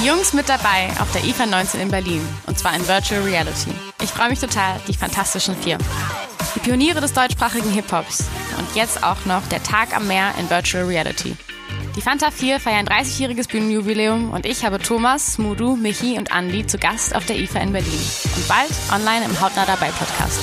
die Jungs mit dabei auf der IFA 19 in Berlin. Und zwar in Virtual Reality. Ich freue mich total, die Fantastischen Vier. Die Pioniere des deutschsprachigen Hip-Hops. Und jetzt auch noch der Tag am Meer in Virtual Reality. Die Fanta 4 feiern 30-jähriges Bühnenjubiläum und ich habe Thomas, Mudu, Michi und Andi zu Gast auf der IFA in Berlin. Und bald online im Hautnah dabei Podcast.